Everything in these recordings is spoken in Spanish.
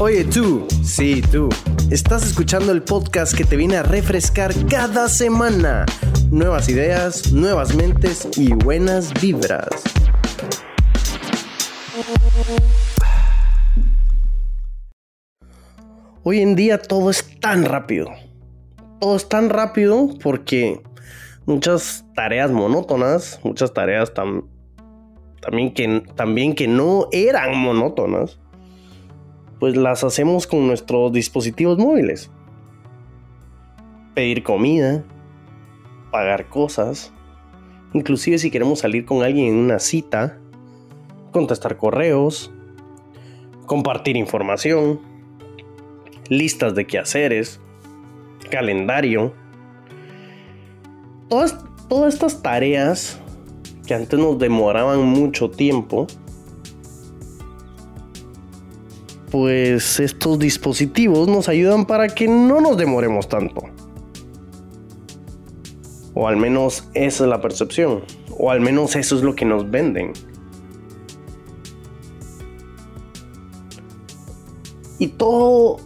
Oye tú, sí tú, estás escuchando el podcast que te viene a refrescar cada semana. Nuevas ideas, nuevas mentes y buenas vibras. Hoy en día todo es tan rápido. Todo es tan rápido porque muchas tareas monótonas, muchas tareas también, que, también que no eran monótonas, pues las hacemos con nuestros dispositivos móviles. Pedir comida, pagar cosas, inclusive si queremos salir con alguien en una cita, contestar correos, compartir información, listas de quehaceres, calendario. Todas, todas estas tareas que antes nos demoraban mucho tiempo, pues estos dispositivos nos ayudan para que no nos demoremos tanto. O al menos esa es la percepción. O al menos eso es lo que nos venden. Y todo,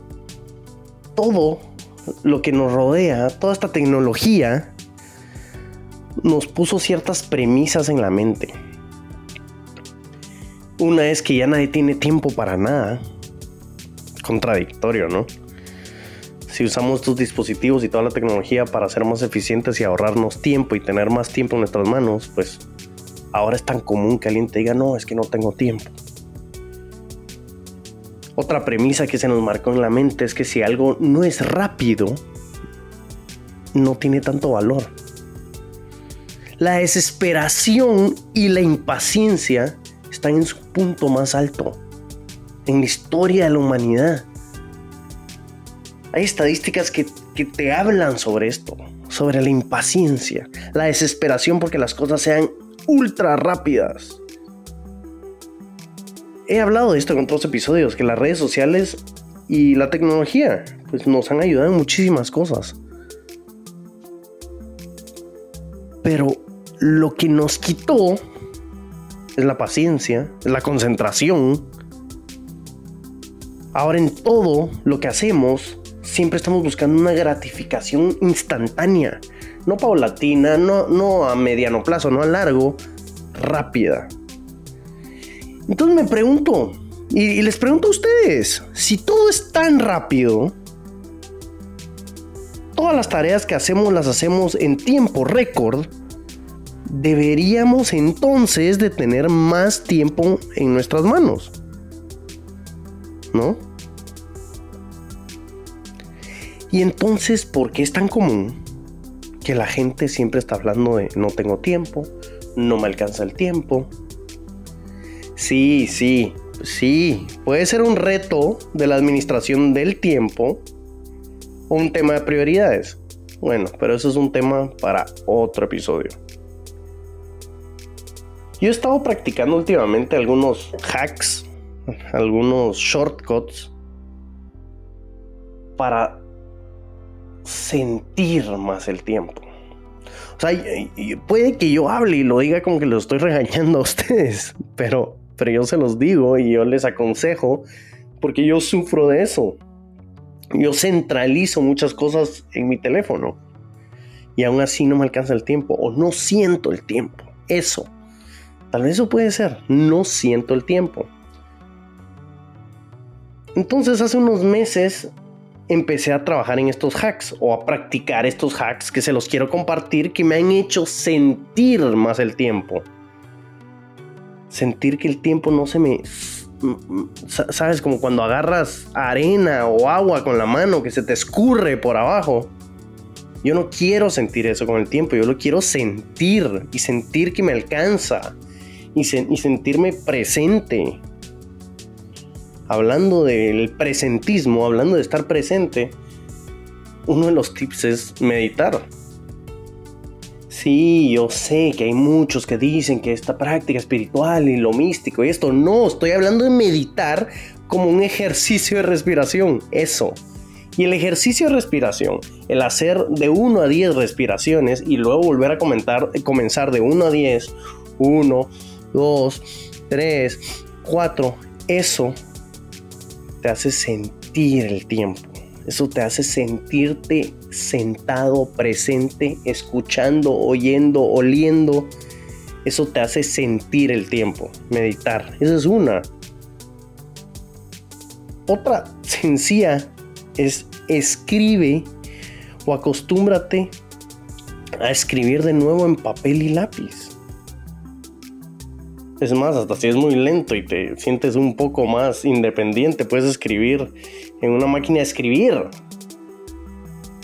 todo lo que nos rodea, toda esta tecnología, nos puso ciertas premisas en la mente. Una es que ya nadie tiene tiempo para nada contradictorio, ¿no? Si usamos estos dispositivos y toda la tecnología para ser más eficientes y ahorrarnos tiempo y tener más tiempo en nuestras manos, pues ahora es tan común que alguien te diga, no, es que no tengo tiempo. Otra premisa que se nos marcó en la mente es que si algo no es rápido, no tiene tanto valor. La desesperación y la impaciencia están en su punto más alto en la historia de la humanidad. Hay estadísticas que, te hablan sobre esto, sobre la impaciencia, la desesperación porque las cosas sean ultra rápidas. He hablado de esto en otros episodios, que las redes sociales y la tecnología pues, nos han ayudado en muchísimas cosas. Pero lo que nos quitó es la paciencia, es la concentración, Ahora en todo lo que hacemos, siempre estamos buscando una gratificación instantánea, no paulatina, no, no a mediano plazo, no a largo, rápida. Entonces me pregunto, y, les pregunto a ustedes, si todo es tan rápido, todas las tareas que hacemos las hacemos en tiempo récord, deberíamos entonces de tener más tiempo en nuestras manos. ¿no? Y entonces, ¿por qué es tan común que la gente siempre está hablando de no tengo tiempo, no me alcanza el tiempo? Sí, sí, sí, puede ser un reto de la administración del tiempo o un tema de prioridades. Bueno, pero eso es un tema para otro episodio. Yo he estado practicando últimamente algunos hacks algunos shortcuts para sentir más el tiempo. O sea, puede que yo hable y lo diga como que lo estoy regañando a ustedes, pero, pero yo se los digo y yo les aconsejo porque yo sufro de eso. Yo centralizo muchas cosas en mi teléfono y aún así no me alcanza el tiempo o no siento el tiempo. Eso. Tal vez eso puede ser. No siento el tiempo. Entonces hace unos meses empecé a trabajar en estos hacks o a practicar estos hacks que se los quiero compartir que me han hecho sentir más el tiempo. Sentir que el tiempo no se me... Sabes, como cuando agarras arena o agua con la mano que se te escurre por abajo. Yo no quiero sentir eso con el tiempo, yo lo quiero sentir y sentir que me alcanza y, y sentirme presente hablando del presentismo, hablando de estar presente, uno de los tips es meditar. Sí, yo sé que hay muchos que dicen que esta práctica espiritual y lo místico y esto, no, estoy hablando de meditar como un ejercicio de respiración, eso. Y el ejercicio de respiración, el hacer de 1 a 10 respiraciones y luego volver a comenzar de 1 a 10, 1, 2, 3, 4, eso hace sentir el tiempo. Eso te hace sentirte sentado, presente, escuchando, oyendo, oliendo. Eso te hace sentir el tiempo, meditar. Esa es una. Otra sencilla es escribe o acostúmbrate a escribir de nuevo en papel y lápiz. Es más, hasta si es muy lento y te sientes un poco más independiente, puedes escribir en una máquina de escribir.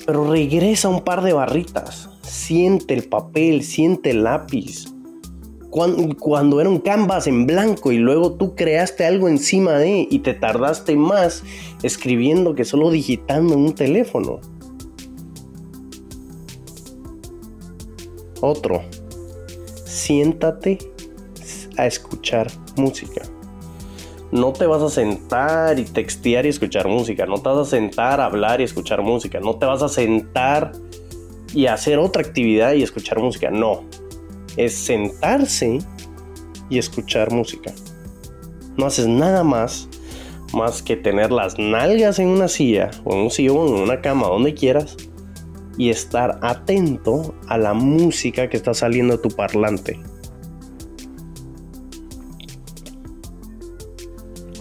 Pero regresa un par de barritas. Siente el papel, siente el lápiz. Cuando, cuando, era un canvas en blanco y luego tú creaste algo encima de y te tardaste más escribiendo que solo digitando en un teléfono. Otro. Siéntate a escuchar música. No te vas a sentar y textear y escuchar música. No te vas a sentar a hablar y escuchar música. No te vas a sentar y hacer otra actividad y escuchar música. No. Es sentarse y escuchar música. No haces nada más más que tener las nalgas en una silla o en un sillón, en una cama, donde quieras y estar atento a la música que está saliendo de tu parlante.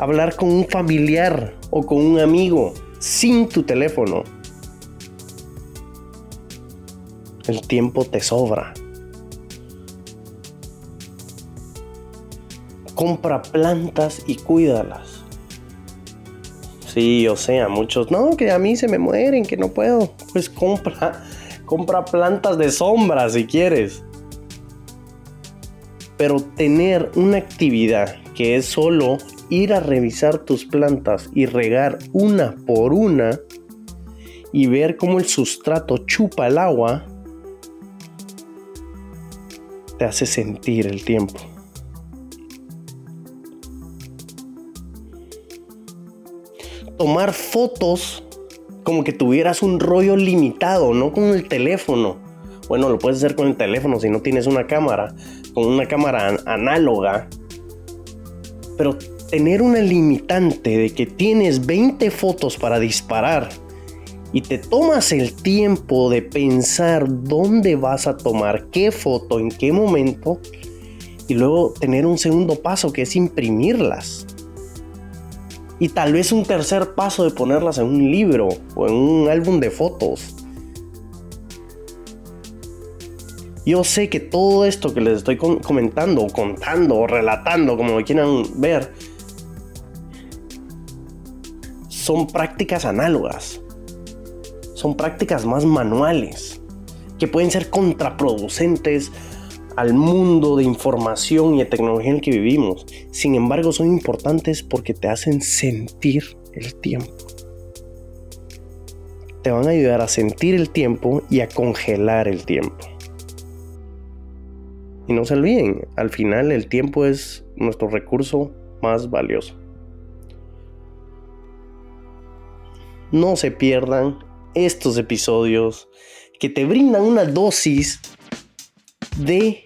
Hablar con un familiar o con un amigo sin tu teléfono. El tiempo te sobra. Compra plantas y cuídalas. Sí, o sea, muchos, no, que a mí se me mueren, que no puedo. Pues compra, compra plantas de sombra si quieres. Pero tener una actividad que es solo ir a revisar tus plantas y regar una por una y ver cómo el sustrato chupa el agua, te hace sentir el tiempo. Tomar fotos como que tuvieras un rollo limitado, no con el teléfono. Bueno, lo puedes hacer con el teléfono si no tienes una cámara, con una cámara análoga. Pero tener una limitante de que tienes 20 fotos para disparar y te tomas el tiempo de pensar dónde vas a tomar qué foto, en qué momento, y luego tener un segundo paso que es imprimirlas. Y tal vez un tercer paso de ponerlas en un libro o en un álbum de fotos. Yo sé que todo esto que les estoy comentando, contando, o relatando, como quieran ver, son prácticas análogas. Son prácticas más manuales que pueden ser contraproducentes al mundo de información y de tecnología en el que vivimos. Sin embargo, son importantes porque te hacen sentir el tiempo. Te van a ayudar a sentir el tiempo y a congelar el tiempo. Y no se olviden, al final el tiempo es nuestro recurso más valioso. no se pierdan estos episodios que te brindan una dosis de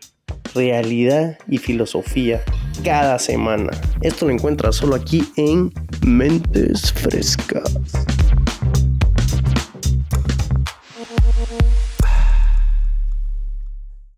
realidad y filosofía cada semana. Esto lo encuentras solo aquí en Mentes Frescas.